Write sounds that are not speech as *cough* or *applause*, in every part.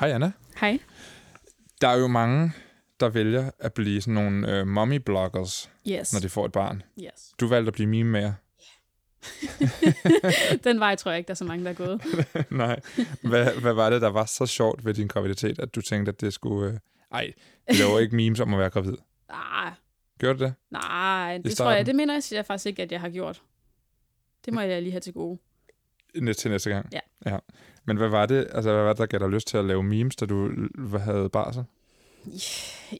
Hej Anna. Hej. Der er jo mange, der vælger at blive sådan nogle øh, mommy-bloggers, Yes. når de får et barn. yes. Du valgte at blive meme med *laughs* Den vej tror jeg ikke, der er så mange, der er gået. *laughs* Nej. Hvad, hvad var det, der var så sjovt ved din graviditet, at du tænkte, at det skulle... Øh... Ej, du laver ikke memes om at være gravid. Nej, *laughs* Gjorde du det? nej, det tror jeg, det mener jeg faktisk ikke, at jeg har gjort. Det må jeg lige have til gode. Til næste gang? Ja. ja. Men hvad var det, altså, hvad var det, der gav dig lyst til at lave memes, da du havde barsel?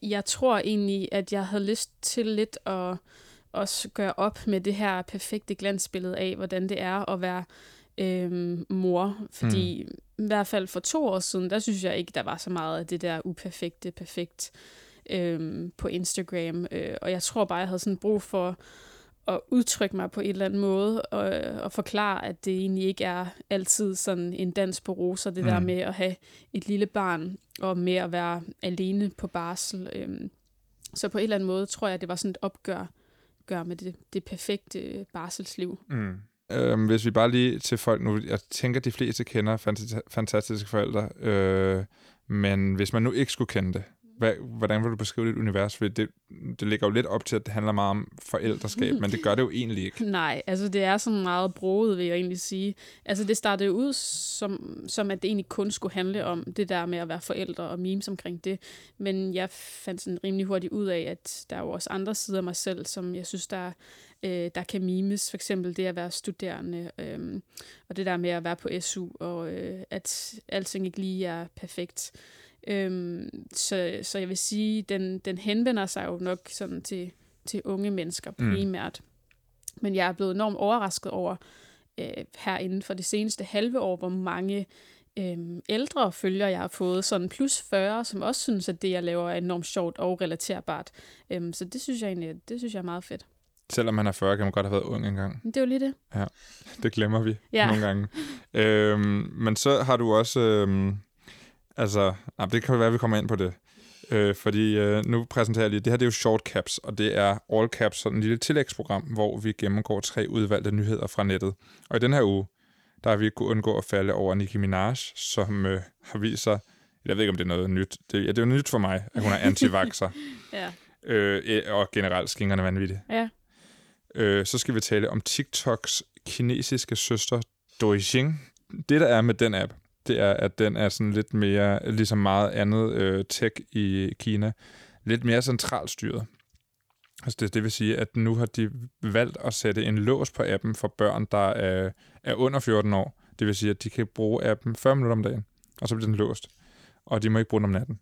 Jeg tror egentlig, at jeg havde lyst til lidt at også gøre op med det her perfekte glansbillede af, hvordan det er at være øhm, mor. Fordi mm. i hvert fald for to år siden, der synes jeg ikke, der var så meget af det der uperfekte, perfekt øhm, på Instagram. Øh, og jeg tror bare, jeg havde sådan brug for at udtrykke mig på en eller anden måde, og, og forklare, at det egentlig ikke er altid sådan en dans på roser, det mm. der med at have et lille barn, og med at være alene på barsel. Øhm, så på en eller anden måde tror jeg, det var sådan et opgør gør med det, det perfekte barselsliv. Mm. Øhm, hvis vi bare lige til folk nu, jeg tænker, de fleste kender fanta- fantastiske forældre, øh, men hvis man nu ikke skulle kende det, hvad, hvordan vil du beskrive dit univers? For det, det ligger jo lidt op til, at det handler meget om forældreskab, men det gør det jo egentlig ikke. *laughs* Nej, altså det er sådan meget broet, vil jeg egentlig sige. Altså det startede jo ud som, som, at det egentlig kun skulle handle om det der med at være forældre og memes omkring det. Men jeg fandt sådan rimelig hurtigt ud af, at der er jo også andre sider af mig selv, som jeg synes, der, øh, der kan memes. For eksempel det at være studerende, øh, og det der med at være på SU, og øh, at alting ikke lige er perfekt. Øhm, så, så jeg vil sige, den, den henvender sig jo nok sådan til, til unge mennesker Mm. primært. Men jeg er blevet enormt overrasket over øh, her inden for det seneste halve år, hvor mange øh, ældre følger jeg har fået, sådan plus 40, som også synes, at det, jeg laver, er enormt sjovt og relaterbart. Øhm, så det synes jeg egentlig, det synes jeg er meget fedt. Selvom man er 40, kan man godt have været ung engang. Det er jo lige det. Det glemmer vi Ja. nogle gange. Øhm, men så har du også... Øhm, altså, nej, det kan være, at vi kommer ind på det. Øh, fordi øh, nu præsenterer jeg lige, det her det er jo short caps, og det er all caps, sådan et lille tillægsprogram, hvor vi gennemgår tre udvalgte nyheder fra nettet. Og i den her uge, der har vi kunnet undgå at falde over Nicki Minaj, som øh, har vist sig, jeg ved ikke, om det er noget nyt, det, ja, det er jo nyt for mig, at hun er anti-vaxxer, *laughs* Ja. øh, og generelt skingerne vanvittigt. Ja. Øh, så skal vi tale om TikToks kinesiske søster Douyin. Det, der er med den app, det er, at den er sådan lidt mere, ligesom meget andet øh, tech i Kina, lidt mere centralstyret. Altså det, det vil sige, at nu har de valgt at sætte en lås på appen for børn, der er, er under 14 år. Det vil sige, at de kan bruge appen 40 minutter om dagen, og så bliver den låst. Og de må ikke bruge den om natten.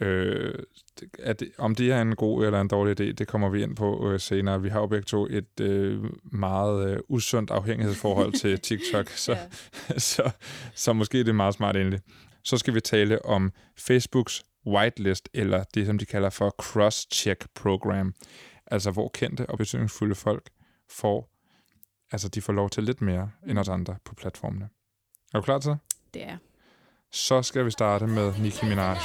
Øh, det- at, om det er en god eller en dårlig idé, det kommer vi ind på øh, senere. Vi har jo begge to et øh, meget øh, usundt afhængighedsforhold til *laughs* TikTok, så, ja. *laughs* så, så måske det er meget smart egentlig. Så skal vi tale om Facebooks whitelist, eller det, som de kalder for cross-check program. Altså, hvor kendte og betydningsfulde folk får, altså de får lov til lidt mere end os andre på platformene. Er du klar til det? Det er. Så skal vi starte med Nicki Minaj.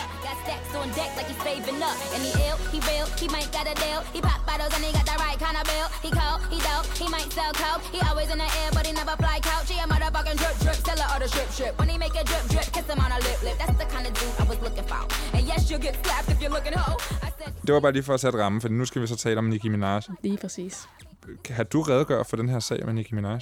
On deck like he's saving up. And he ill, he real, he might got a deal. He pop bottles and he got the right kind of bill. He cold, he dope, he might sell coke. He always in the air, but he never fly couch. He a motherfucking drip drip, sell her all the strip strip. When he make a drip drip, kiss him on a lip lip. That's the kind of dude I was looking for. And yes, you'll get slapped if you're looking hoe. I said. Det var bare lige for at sætte ramme, for nu skal vi så tale om Nicki Minaj. Lige præcis. Kan du redegøre for den her sag med Nicki Minaj?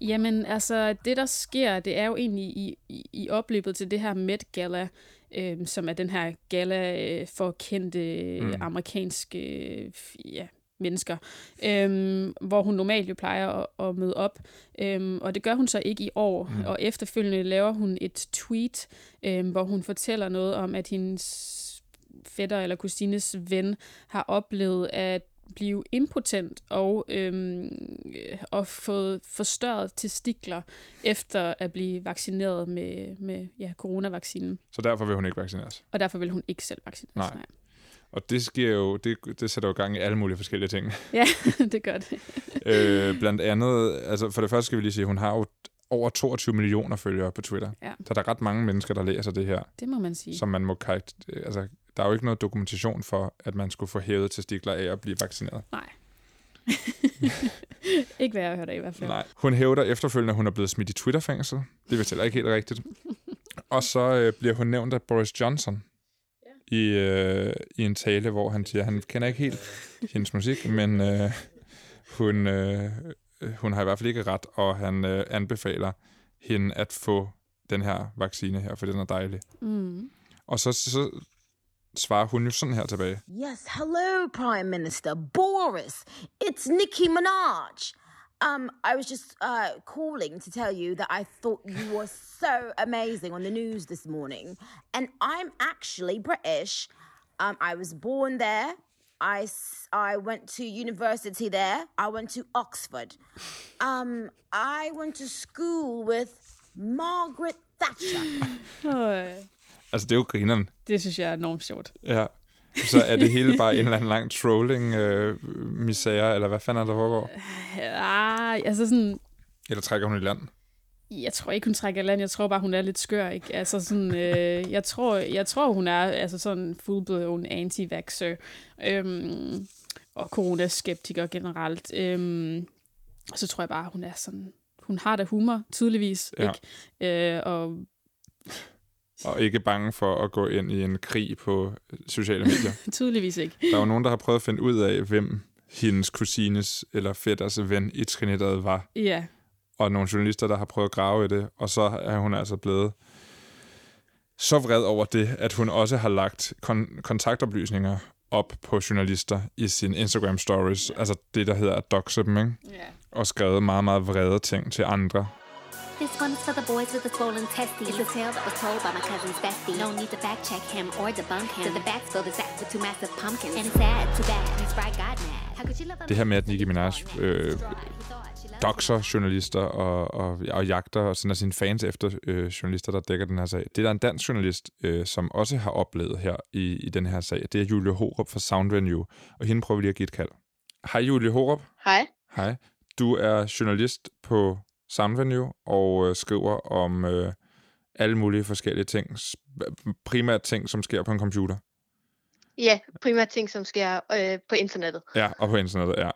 Jamen, altså, det der sker, det er jo egentlig i, i, i opløbet til det her Met Gala, øh, som er den her gala øh, for kendte Mm. amerikanske øh, ja, mennesker, øh, hvor hun normalt jo plejer at, at møde op. Øh, og det gør hun så ikke i år. Mm. Og efterfølgende laver hun et tweet, øh, hvor hun fortæller noget om, at hendes fætter eller kusines ven har oplevet at blive impotent og, øhm, øh, og fået forstørret testikler efter at blive vaccineret med, med ja, coronavaccinen. Så derfor vil hun ikke vaccineres. Og derfor vil hun ikke selv vaccineres. Nej. Og det sker jo, det, det sætter jo gang i alle mulige forskellige ting. *laughs* Ja, det gør det. *laughs* øh, blandt andet, altså for det første skal vi lige sige, hun har jo over 22 millioner følgere på Twitter. Ja. Så der er ret mange mennesker, der læser det her, Det må man sige. som man må karakter- altså, der er jo ikke noget dokumentation for, at man skulle få hævet testikler af at blive vaccineret. Nej. *laughs* ikke hvad jeg har hørt af i hvert fald. Nej. Hun hævder efterfølgende, at hun er blevet smidt i Twitter-fængsel. Det er vist heller ikke helt rigtigt. *laughs* Og så øh, bliver hun nævnt af Boris Johnson Ja. i, øh, i en tale, hvor han siger, at han kender ikke helt hendes musik, men øh, hun, øh, hun har i hvert fald ikke ret, og han øh, anbefaler hende at få den her vaccine her, for den er dejlig. Mm. Og så, så svarer hun jo sådan her tilbage. Yes, hello, Prime Minister Boris. It's Nicki Minaj. Um, I was just uh, calling to tell you that I thought you were so amazing on the news this morning. And I'm actually British. Um, I was born there. I, I went to university there. I went to Oxford. Um, I went to school with Margaret Thatcher. Øh, *laughs* Altså, det er jo grineren. det synes jeg er enormt sjovt. Ja. Så er det hele *laughs* bare en eller anden lang trolling øh, eller hvad fanden er der foregår? Ja, altså sådan, Eller trækker hun i land? jeg tror ikke, hun trækker land. Jeg tror bare, hun er lidt skør, ikke? Altså sådan, øh, jeg, tror, jeg tror, hun er altså sådan full-blown anti-vaxxer. Øhm, og coronaskeptiker generelt. Øhm, og så tror jeg bare, hun er sådan... Hun har da humor, tydeligvis. Ja. Ikke? Øh, og Og ikke bange for at gå ind i en krig på øh, sociale medier. *laughs* tydeligvis ikke. Der er jo nogen, der har prøvet at finde ud af, hvem hendes kusines eller fætters ven i Trinidad var. Ja, Og nogle journalister, der har prøvet at grave i det. Og så er hun altså blevet så vred over det, at hun også har lagt kon- kontaktoplysninger op på journalister i sin Instagram stories. Altså det, der hedder at doxe dem, ikke? ja. Og skrevet meget, meget vrede ting til andre. This one's for the boys with the swollen testes. It's a tale that was told by my cousin's bestie. No need to fact check him or debunk him. So the fill the sack with two massive pumpkins. And it's sad, too bad. Miss Sprite got mad. How could you love a Det her med, at Nicki Minaj øh, doxer journalister og, og, og jagter og sender sine fans efter øh, journalister, der dækker den her sag. Det er der en dansk journalist, øh, som også har oplevet her i, i den her sag. Det er Julie Horup fra Soundvenue, og hende prøver vi lige at give et kald. Hej Julie Horup. Hej. Hej. Du er journalist på Soundvenue og øh, skriver om øh, alle mulige forskellige ting. Primært ting, som sker på en computer. Ja, primært ting, som sker øh, på internettet. Ja, og på internettet, ja.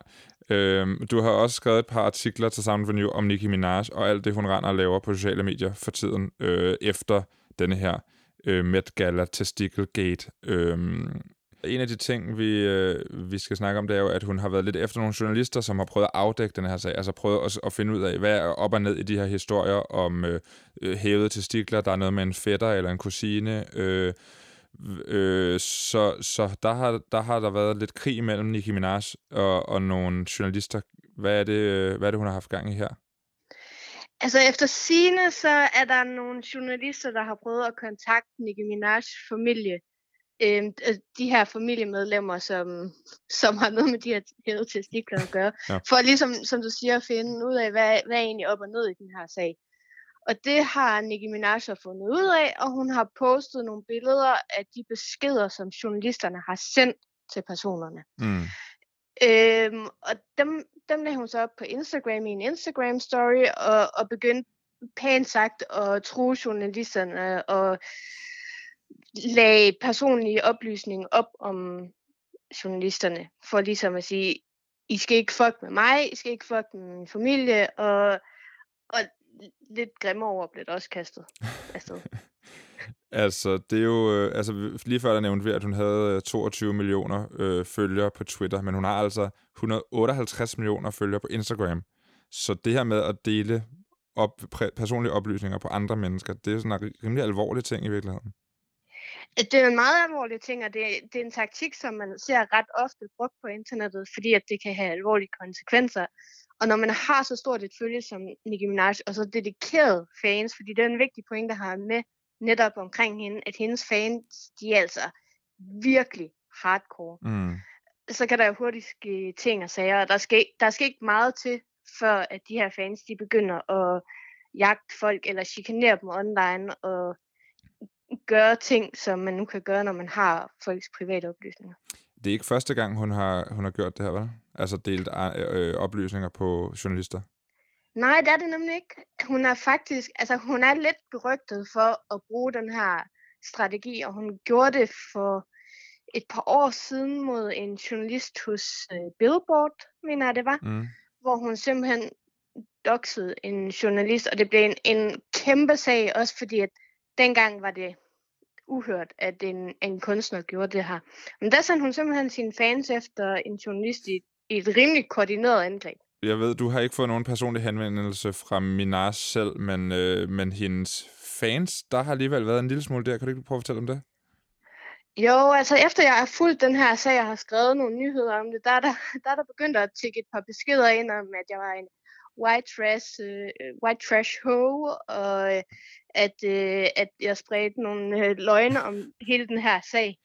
Øhm, du har også skrevet et par artikler til Soundvenue om Nicki Minaj og alt det, hun render og laver på sociale medier for tiden, øh, efter denne her øh, Met Gala Testicle Gate. Øhm, en af de ting, vi, øh, vi skal snakke om, det er jo, at hun har været lidt efter nogle journalister, som har prøvet at afdække den her sag, altså prøvet at, at finde ud af, hvad er op og ned i de her historier om øh, øh hævede testikler, der er noget med en fætter eller en kusine, øh, Øh, så så der, har, der har der været lidt krig mellem Nicki Minaj og, og nogle journalister. Hvad er, det, øh, hvad er det, hun har haft gang i her? Altså efter sine så er der nogle journalister, der har prøvet at kontakte Nicki Minaj's familie. Øh, de her familiemedlemmer, som, som har noget med de her hævede testikler at gøre. Ja. For ligesom, som du siger, at finde ud af, hvad, hvad er egentlig op og ned i den her sag. Og det har Nicki Minaj fundet ud af, og hun har postet nogle billeder af de beskeder, som journalisterne har sendt til personerne. Mm. Øhm, og dem, dem lagde hun så op på Instagram i en Instagram story, og, og begyndte pænt sagt at true journalisterne og lagde personlige oplysninger op om journalisterne, for ligesom at sige, I skal ikke fuck med mig, I skal ikke fuck med min familie, og, og lidt grimme over blev det også kastet afsted. *laughs* Altså, det er jo... Øh, altså, lige før der nævnte vi, at hun havde øh, 22 millioner øh, følgere på Twitter, men hun har altså 158 millioner følgere på Instagram. Så det her med at dele op, personlige oplysninger på andre mennesker, det er sådan en rimelig alvorlig ting i virkeligheden. Det er en meget alvorlig ting, og det, det er en taktik, som man ser ret ofte brugt på internettet, fordi at det kan have alvorlige konsekvenser. Og når man har så stort et følge som Nicki Minaj, og så dedikerede fans, fordi det er en vigtig point, der har med netop omkring hende, at hendes fans, de er altså virkelig hardcore. Mm. Så kan der jo hurtigt ske ting og sager, og der skal, der skal ikke meget til, før at de her fans, de begynder at jagte folk, eller chikanere dem online, og gøre ting, som man nu kan gøre, når man har folks private oplysninger. Det er ikke første gang, hun har, hun har gjort det her, vel? Altså delt øh, oplysninger på journalister. Nej, det er det nemlig ikke. Hun er faktisk, altså hun er lidt berygtet for at bruge den her strategi, og hun gjorde det for et par år siden mod en journalist hos øh, Billboard, mener jeg det var, Mm. hvor hun simpelthen doxede en journalist, og det blev en, en kæmpe sag, også fordi at dengang var det uhørt, at en, en kunstner gjorde det her. Men der sendte hun simpelthen sine fans efter en journalist i, i et rimelig koordineret angreb. Jeg ved, du har ikke fået nogen personlig henvendelse fra Minaj selv, men, øh, men hendes fans, der har alligevel været en lille smule der. Kan du ikke prøve at fortælle om det? Jo, altså efter jeg har fulgt den her sag og har skrevet nogle nyheder om det, der er der, *laughs* der, er der begyndt at tikke et par beskeder ind om, at jeg var en white trash, uh, white trash hoe, og øh, at, uh, at jeg spredte nogle uh, løgne om hele den her sag.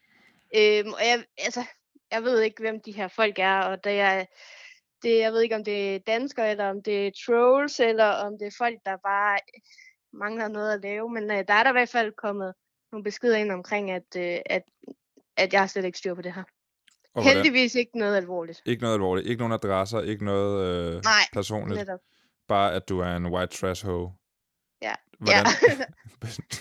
Um, og jeg, altså, jeg ved ikke, hvem de her folk er, og det er, det, jeg ved ikke, om det er danskere, eller om det er trolls, eller om det er folk, der bare mangler noget at lave, men uh, der er der i hvert fald kommet nogle beskeder ind omkring, at, uh, at, at jeg har slet ikke styr på det her. Og hvordan- Heldigvis ikke noget alvorligt. Ikke noget alvorligt. Ikke nogen adresser. Ikke noget øh, Nej, personligt. Netop. Bare at du er en white trash hoe. Hvordan,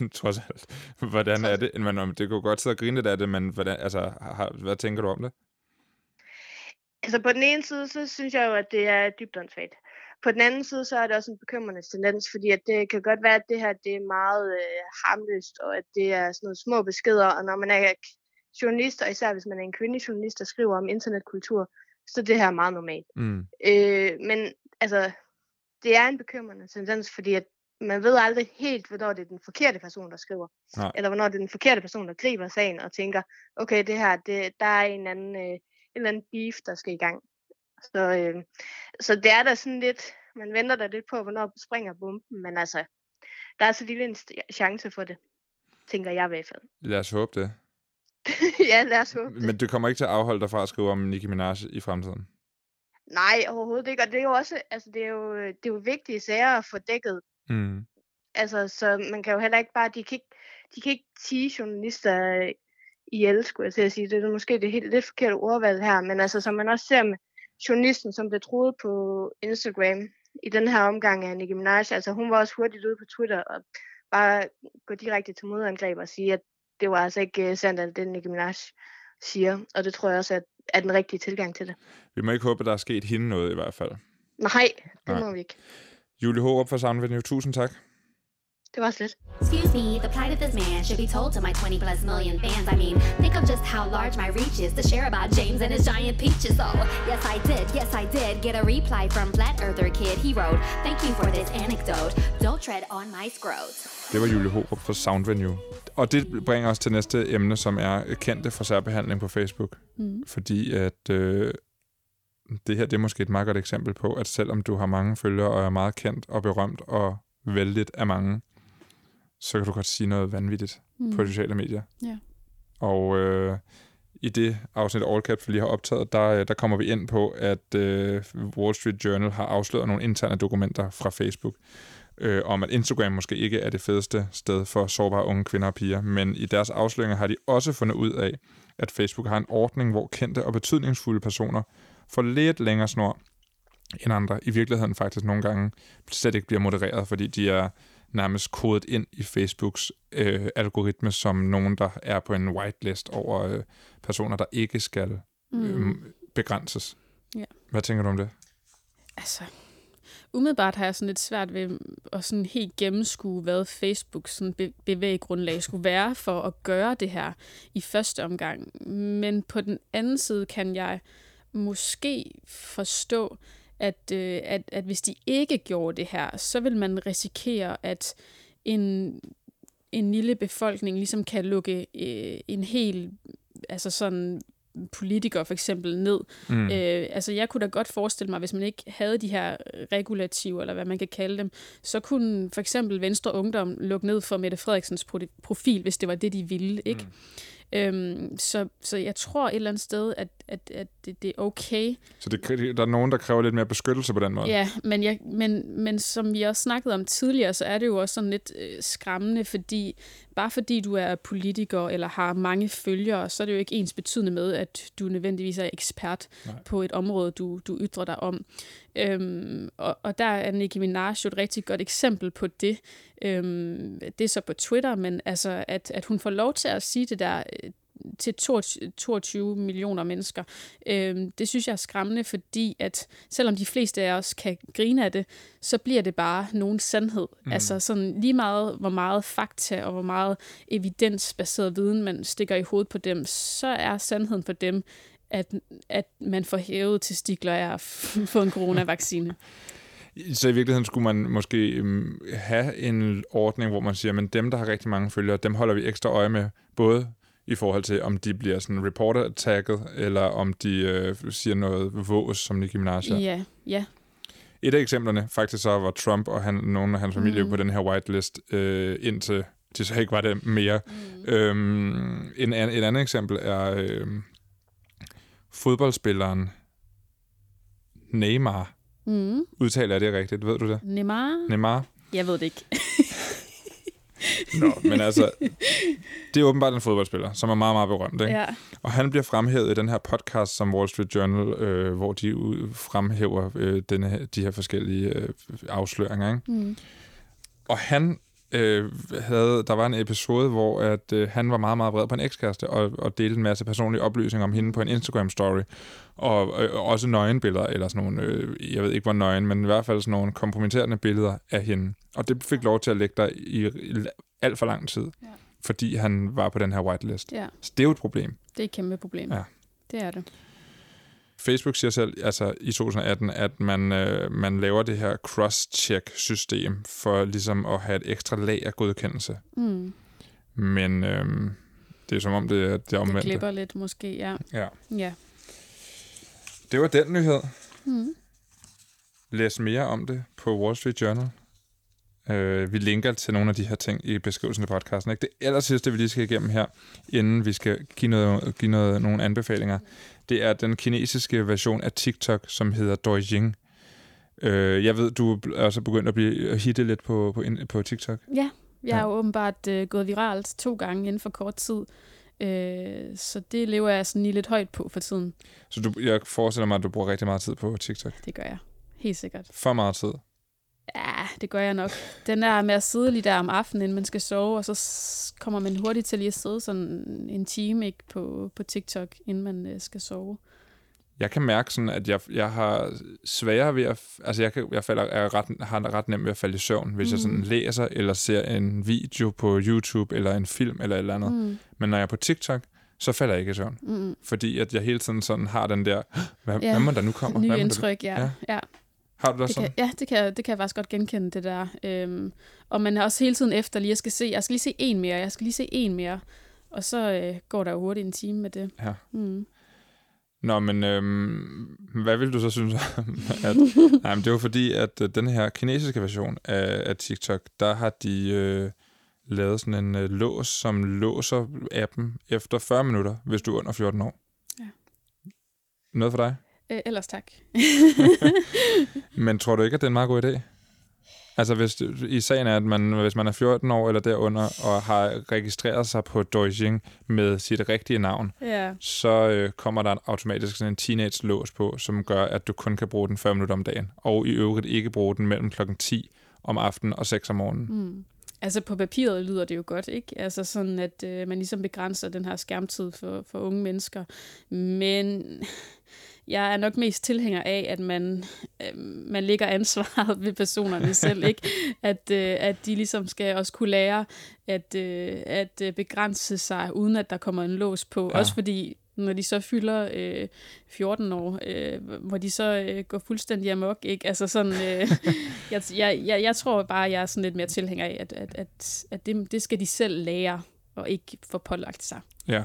Ja. *laughs* trods alt. Hvordan er det? Men, om- det kunne godt sidde og grine lidt af det, men hvordan, altså, har, hvad tænker du om det? altså på den ene side, så synes jeg jo, at det er dybt åndssvagt. På den anden side, så er det også en bekymrende tendens, fordi at det kan godt være, at det her det er meget øh, harmløst, og at det er sådan nogle små beskeder, og når man er journalist, og især hvis man er en kvindelig journalist, der skriver om internetkultur, så er det her meget normalt. Mm. Øh, men altså, det er en bekymrende tendens, fordi at man ved aldrig helt, hvornår det er den forkerte person, der skriver. Nej. Eller hvornår det er den forkerte person, der griber sagen og tænker, okay, det her, det, der er en anden, øh, en eller anden beef, der skal i gang. Så, øh, så det er da sådan lidt, man venter da lidt på, hvornår springer bomben, men altså, der er så lille en chance for det, tænker jeg i hvert fald. Lad os håbe det. *laughs* ja, lad os håbe det. Men det kommer ikke til at afholde dig fra at skrive om Nicki Minaj i fremtiden? Nej, overhovedet ikke. Og det er jo også, altså det er jo, det er jo vigtige sager at få dækket. Mm. Altså, så man kan jo heller ikke bare, de kan ikke, de kan ikke tige journalister ihjel, skulle jeg til at sige. Det er måske det helt lidt forkerte ordvalg her, men altså, som man også ser med journalisten, som blev troet på Instagram i den her omgang af Nicki Minaj, altså hun var også hurtigt ude på Twitter og bare gå direkte til modangreb og sige, at det var altså ikke øh, sandt, alt det Nicki Minaj siger. Og det tror jeg også er, er den rigtige tilgang til det. Vi må ikke håbe, at der er sket hende noget i hvert fald. Nej, det Nej. må vi ikke. Julie Hårup fra Soundvenue, tusind tak. Det var slet. Excuse me, the plight of this man should be told to my 20 plus million fans. I mean, think of just how large my reach is to share about James and his giant peaches. Oh, yes, I did, yes, I did get a reply from Flat Earther Kid. He wrote, Thank you for this anecdote. Don't tread on my scrotes. Det var Julie Hårup fra Soundvenue. Og det bringer os til næste emne, som er kendte for særbehandling på Facebook. Mm. Fordi at øh, det her det er måske et meget godt eksempel på, at selvom du har mange følgere og er meget kendt og berømt og vældigt af mange, så kan du godt sige noget vanvittigt mm. på sociale medier. Ja. Og øh, i det afsnit af All Caps, vi lige har optaget, der, øh, der kommer vi ind på, at øh, Wall Street Journal har afsløret nogle interne dokumenter fra Facebook, øh, om at Instagram måske ikke er det fedeste sted for sårbare unge kvinder og piger, men i deres afsløringer har de også fundet ud af, at Facebook har en ordning, hvor kendte og betydningsfulde personer får lidt længere snor end andre. I virkeligheden faktisk nogle gange slet ikke bliver modereret, fordi de er nærmest kodet ind i Facebooks øh, algoritme som nogen, der er på en whitelist over øh, personer, der ikke skal øh, Mm. begrænses. Ja. Hvad tænker du om det? Altså, umiddelbart har jeg sådan lidt svært ved at sådan helt gennemskue, hvad Facebook sådan be- bevæggrundlag skulle være for at gøre det her i første omgang. Men på den anden side kan jeg måske forstå, at, øh, at, at hvis de ikke gjorde det her, så vil man risikere, at en, en lille befolkning ligesom kan lukke øh, en hel altså sådan politiker for eksempel ned. Mm. Øh, altså jeg kunne da godt forestille mig, hvis man ikke havde de her regulativer, eller hvad man kan kalde dem, så kunne for eksempel Venstre Ungdom lukke ned for Mette Frederiksens pro- profil, hvis det var det, de ville. ikke? Mm. Øhm, så, så jeg tror et eller andet sted, at, at, at det, det er okay. Så det, der er nogen, der kræver lidt mere beskyttelse på den måde? Ja, men, jeg, men, men som vi også snakkede om tidligere, så er det jo også sådan lidt øh, skræmmende, fordi bare fordi du er politiker eller har mange følgere, så er det jo ikke ens betydende med, at du nødvendigvis er ekspert Nej. på et område, du, du ytrer dig om. Øhm, og, og der er Nicki Minaj jo et rigtig godt eksempel på det. Øhm, det er så på Twitter, men altså, at, at hun får lov til at sige det der, til 22, 22 millioner mennesker. Øhm, det synes jeg er skræmmende, fordi at selvom de fleste af os kan grine af det, så bliver det bare nogen sandhed. Mm. Altså sådan lige meget, hvor meget fakta og hvor meget evidensbaseret viden, man stikker i hovedet på dem, så er sandheden for dem, at, at man får hævet testikler af at *laughs* få en coronavaccine. *laughs* Så i virkeligheden skulle man måske øhm, have en ordning, hvor man siger, men dem, der har rigtig mange følgere, dem holder vi ekstra øje med, både i forhold til, om de bliver sådan reporter-tagget, eller om de øh, siger noget vås, som Nicki Minaj. Ja, ja. Et af eksemplerne faktisk så var Trump og han, nogle af hans familie mm. på den her whitelist, øh, indtil de så ikke var det mere. Mm. Øhm, en, an- et andet eksempel er øh, fodboldspilleren Neymar. Mm. Udtaler jeg det rigtigt? Ved du det? Neymar? Neymar? Jeg ved det ikke. *laughs* Nå, men altså, det er åbenbart en fodboldspiller, som er meget, meget berømt. Ikke? ja. Og han bliver fremhævet i den her podcast som Wall Street Journal, øh, hvor de fremhæver øh, denne, de her forskellige øh, afsløringer. Ikke? Mm. Og han øh, havde, der var en episode, hvor at, øh, han var meget, meget vred på en ekskæreste, og, og delte en masse personlige oplysninger om hende på en Instagram-story, og øh, også nøgenbilleder, eller sådan nogle, øh, jeg ved ikke hvor nøgen, men i hvert fald sådan nogle kompromitterende billeder af hende. Og det fik lov til at ligge der i, i alt for lang tid, Ja. fordi han var på den her whitelist. ja, Så det er jo et problem. det er et kæmpe problem. Ja. Det er det. Facebook siger selv, altså i 2018, at man, øh, man laver det her cross-check-system for ligesom at have et ekstra lag af godkendelse. Mm. Men øh, det er som om, det er det Det omvendte. glipper lidt måske, ja. Ja. Ja. Det var den nyhed. Mm. Læs mere om det på Wall Street Journal. Øh, vi linker til nogle af de her ting i beskrivelsen af podcasten. Ikke? Det aller sidste, vi lige skal igennem her, inden vi skal give, noget, give noget, nogle anbefalinger, det er den kinesiske version af TikTok, som hedder Douyin. Øh, jeg ved, du er også begyndt at blive hitte lidt på, på, på TikTok. Ja, jeg har Ja. jo åbenbart øh, gået viralt to gange inden for kort tid. Øh, så det lever jeg sådan lige lidt højt på for tiden. Så du, jeg forestiller mig, at du bruger rigtig meget tid på TikTok. Det gør jeg. Helt sikkert. For meget tid. Ja, det gør jeg nok. Den der med at sidde lige der om aftenen, inden man skal sove, og så kommer man hurtigt til lige at sidde sådan en time ikke, på, på TikTok, inden man øh, skal sove. Jeg kan mærke sådan, at jeg, jeg har sværere ved at... Altså, jeg, kan, jeg falder, er ret, har ret nemt ved at falde i søvn, hvis mm. jeg sådan læser eller ser en video på YouTube eller en film eller et eller andet. Mm. Mm, Men når jeg er på TikTok, så falder jeg ikke i søvn. mm, Fordi at jeg hele tiden sådan har den der... Hvad, Ja. hvad må der nu kommer? hvad nye der- indtryk, ja. Ja. ja. ja. Har du det Det sådan? kan, ja, det kan, jeg- det kan jeg faktisk godt genkende, det der. Øhm, og man er også hele tiden efter lige, jeg skal se, jeg skal lige se en mere, jeg skal lige se en mere. Og så øh, går der jo hurtigt en time med det. Ja. Mm. Nå, men øhm, hvad vil du så synes om? *laughs* At, *laughs* nej, men det var fordi, at øh, den her kinesiske version af, af TikTok, der har de øh, lavet sådan en øh, lås, som låser appen efter 40 minutter, hvis du er under 14 år. Ja. Noget for dig? Øh, ellers tak. *laughs* Men tror du ikke, at det er en meget god idé? Altså, hvis, i sagen er, at man, hvis man er 14 år eller derunder, og har registreret sig på Douyin med sit rigtige navn, ja. så øh, kommer der automatisk sådan en teenage-lås på, som gør, at du kun kan bruge den 40 minutter om dagen, og i øvrigt ikke bruge den mellem klokken 10 om aftenen og 6 om morgenen. Mm. Altså på papiret lyder det jo godt, ikke? Altså sådan, at øh, man ligesom begrænser den her skærmtid for, for unge mennesker. Men jeg er nok mest tilhænger af, at man, øh, man lægger ansvaret ved personerne *laughs* selv, ikke? At, øh, at de ligesom skal også kunne lære at, øh, at øh, begrænse sig, uden at der kommer en lås på. Ja. Også fordi, når de så fylder øh, 14 år, øh, hvor de så øh, går fuldstændig amok, ikke? Altså sådan, øh, *laughs* jeg, jeg, jeg, jeg tror bare, jeg er sådan lidt mere tilhænger af, at, at, at, at det, det skal de selv lære, og ikke få pålagt sig. Ja.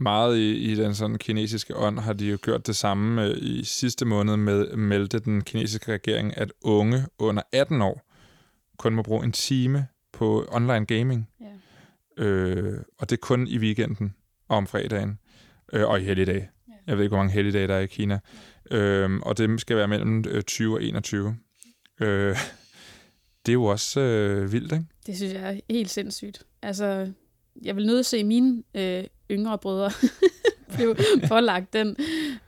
Meget i, i den sådan kinesiske ånd har de jo gjort det samme øh, i sidste måned med meldte den kinesiske regering, at unge under 18 år kun må bruge en time på online gaming. Ja. Øh, og det er kun i weekenden og om fredagen øh, og i helligdage. Ja. Jeg ved ikke, hvor mange helligdage der er i Kina. Øh, og det skal være mellem øh, 20 og 21. Øh, *laughs* det er jo også øh, vildt, ikke? Det synes jeg er helt sindssygt. Altså, jeg vil nødt se mine øh, yngre brødre *laughs* blev pålagt den,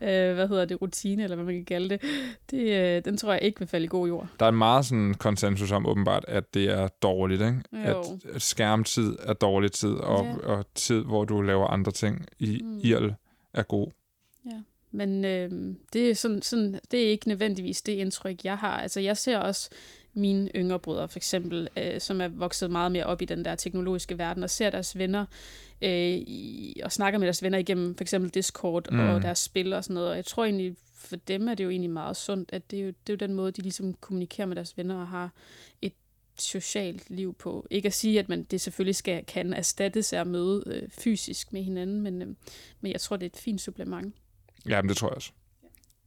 øh, hvad hedder det, rutine, eller hvad man kan kalde det, det øh, den tror jeg ikke vil falde i god jord. Der er meget sådan konsensus om åbenbart, at det er dårligt, ikke? Jo. At, at skærmtid er dårlig tid, og, Ja. og tid, hvor du laver andre ting i mm. IRL, er god. Men øh, det, er sådan, sådan, det er ikke nødvendigvis det indtryk, jeg har. Altså, jeg ser også mine yngre brødre, for eksempel, øh, som er vokset meget mere op i den der teknologiske verden, og ser deres venner, øh, i, og snakker med deres venner igennem for eksempel Discord mm. og deres spil og sådan noget. Og jeg tror egentlig, for dem er det jo egentlig meget sundt, at det er jo, det er jo den måde, de ligesom kommunikerer med deres venner og har et socialt liv på. Ikke at sige, at man det selvfølgelig skal kan erstattes af at møde øh, fysisk med hinanden, men, øh, men jeg tror, det er et fint supplement. Ja, men det tror jeg også.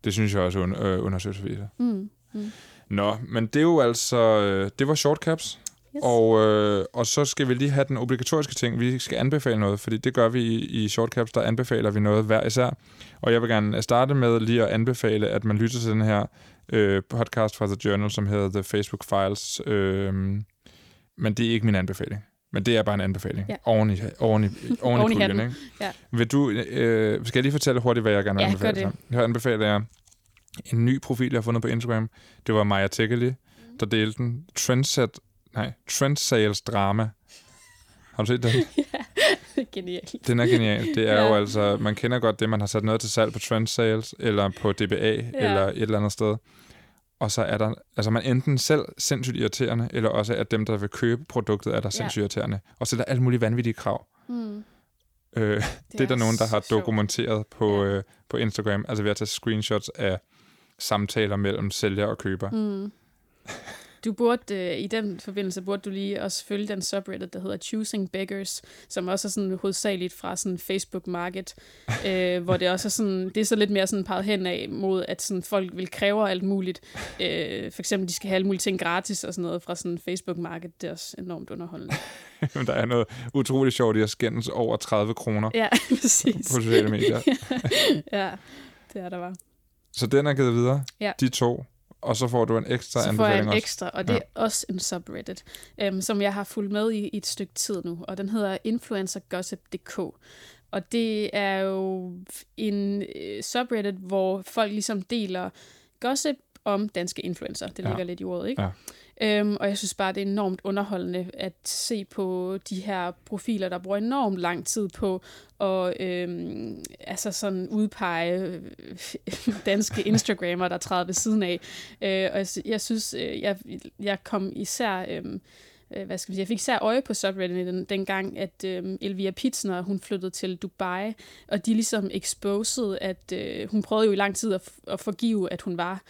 Det synes jeg også, un- øh, undersøgelser viser. Mm. Nå, men det er jo altså... Øh, det var shortcaps. Yes. Og, øh, og så skal vi lige have den obligatoriske ting. Vi skal anbefale noget, fordi det gør vi i, i Shortcaps. Der anbefaler vi noget hver især. Og jeg vil gerne starte med lige at anbefale, at man lytter til den her øh, podcast fra The Journal, som hedder The Facebook Files. Øh, men det er ikke min anbefaling. Men det er bare en anbefaling. Ja. Oven i, oven i, oven Oven i i puljen, ikke? Ja. Vil du, øh, skal jeg lige fortælle hurtigt, hvad jeg gerne vil Ja, anbefale? Her anbefaler jeg en ny profil, jeg har fundet på Instagram. Det var Maja Tekeli, der delte den. Trendset, nej, Trend Sales Drama. Har du set den? *laughs* Genialt. Den er genial. Det er Ja. jo altså, man kender godt det, man har sat noget til salg på Trend Sales, eller på DBA, ja. eller et eller andet sted. Og så er der, altså man enten selv sindssygt irriterende, eller også at dem, der vil købe produktet, er der sindssygt irriterende. Og så er der alle mulige vanvittige krav. Mm. Øh, det, det er der nogen, der har dokumenteret på, Ja. øh, på Instagram, altså ved at tage screenshots af samtaler mellem sælger og køber. Mm. Du burde, øh, i den forbindelse, burde du lige også følge den subreddit, der hedder Choosing Beggars, som også er sådan hovedsageligt fra sådan Facebook Market, *laughs* øh, hvor det også er sådan, det er så lidt mere sådan peget hen af mod, at sådan folk vil kræve alt muligt. Øh, for eksempel, de skal have alle mulige ting gratis og sådan noget fra sådan Facebook Market. Det er også enormt underholdende. *laughs* der er noget utroligt sjovt i at skændes over 30 kroner Ja, *laughs* præcis. på sociale medier. Ja, det er der var. Så den er givet videre, Ja. de to, og så får du en ekstra Så får jeg anbefaling en også. ekstra, og det Ja. er også en subreddit, øhm, som jeg har fulgt med i, i et stykke tid nu, og den hedder influencergossip.dk. Og det er jo en øh, subreddit, hvor folk ligesom deler gossip om danske influencer. Det Ja. ligger lidt i ordet, ikke? Ja. Øhm, og jeg synes bare, det er enormt underholdende at se på de her profiler, der bruger enormt lang tid på at øhm, altså sådan udpege øh, *laughs* danske Instagrammer, der træder ved siden af. Øh, og jeg, jeg synes, øh, jeg, jeg kom især... Øh, øh, hvad skal vi sige, jeg fik især øje på subreddit den, dengang, at øh, Elvira Pitsner, hun flyttede til Dubai, og de ligesom exposed, at øh, hun prøvede jo i lang tid at, at forgive, at hun var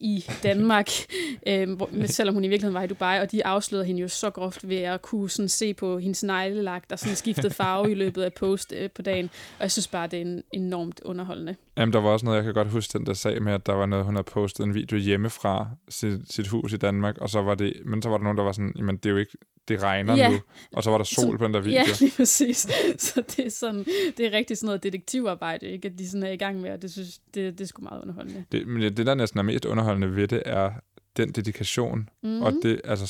i Danmark, *laughs* øh, selvom hun i virkeligheden var i Dubai, og de afslørede hende jo så groft ved at kunne sådan se på hendes neglelak, der sådan skiftede farve i løbet af post øh, på dagen, og jeg synes bare, det er en, enormt underholdende. Jamen, der var også noget, jeg kan godt huske den der sag med, at der var noget, hun havde postet en video hjemmefra sit, sit hus i Danmark, og så var det, men så var der nogen, der var sådan, jamen det er jo ikke, det regner Ja. nu, og så var der sol på den der video. Ja, lige præcis. *laughs* Så det er, sådan, det er rigtig sådan noget detektivarbejde, ikke? at de sådan er i gang med, og det synes det, det er sgu meget underholdende. Det, men det, der næsten er mest underholdende ved det, er den dedikation, Mhm. mm. og det, altså,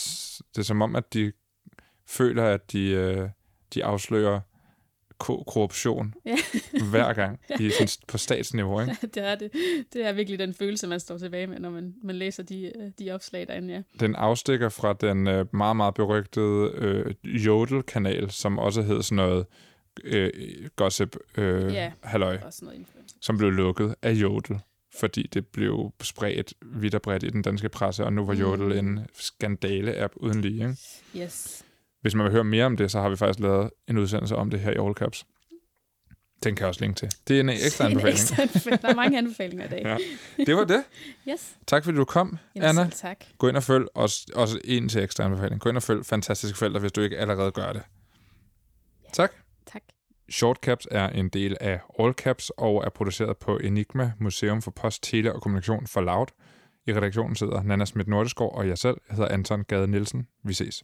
det er som om, at de føler, at de, øh, de afslører korruption Ja. *laughs* hver gang i, sådan, på statsniveau. Ikke? *laughs* det er det. Det er virkelig den følelse, man står tilbage med, når man, man læser de, øh, de opslag derinde, ja. Den afstikker fra den øh, meget, meget berygtede øh, Jodel-kanal, som også hed sådan noget øh, gossip øh, Ja. halløj, noget som blev lukket af Jodel, fordi det blev spredt vidt og bredt i den danske presse, og nu var Jodel en skandale-app uden lige. Ikke? Yes. Hvis man vil høre mere om det, så har vi faktisk lavet en udsendelse om det her i All Caps. Den kan jeg også linke til. Det er en *laughs* ekstra En anbefaling. ekstra anbefaling. Der er mange anbefalinger i dag. Ja. Det var det. *laughs* Yes. Tak fordi du kom, Jamen, Anna. selv tak. Gå ind og følg os, også en til ekstra anbefaling. Gå ind og følg Fantastiske Forældre, hvis du ikke allerede gør det. Tak. Tak. Shortcaps er en del af All Caps og er produceret på Enigma Museum for Post, Tele og Kommunikation for Loud. I redaktionen sidder Nana Schmidt Nordeskov og jeg selv. Jeg hedder Anton Gade Nielsen. Vi ses.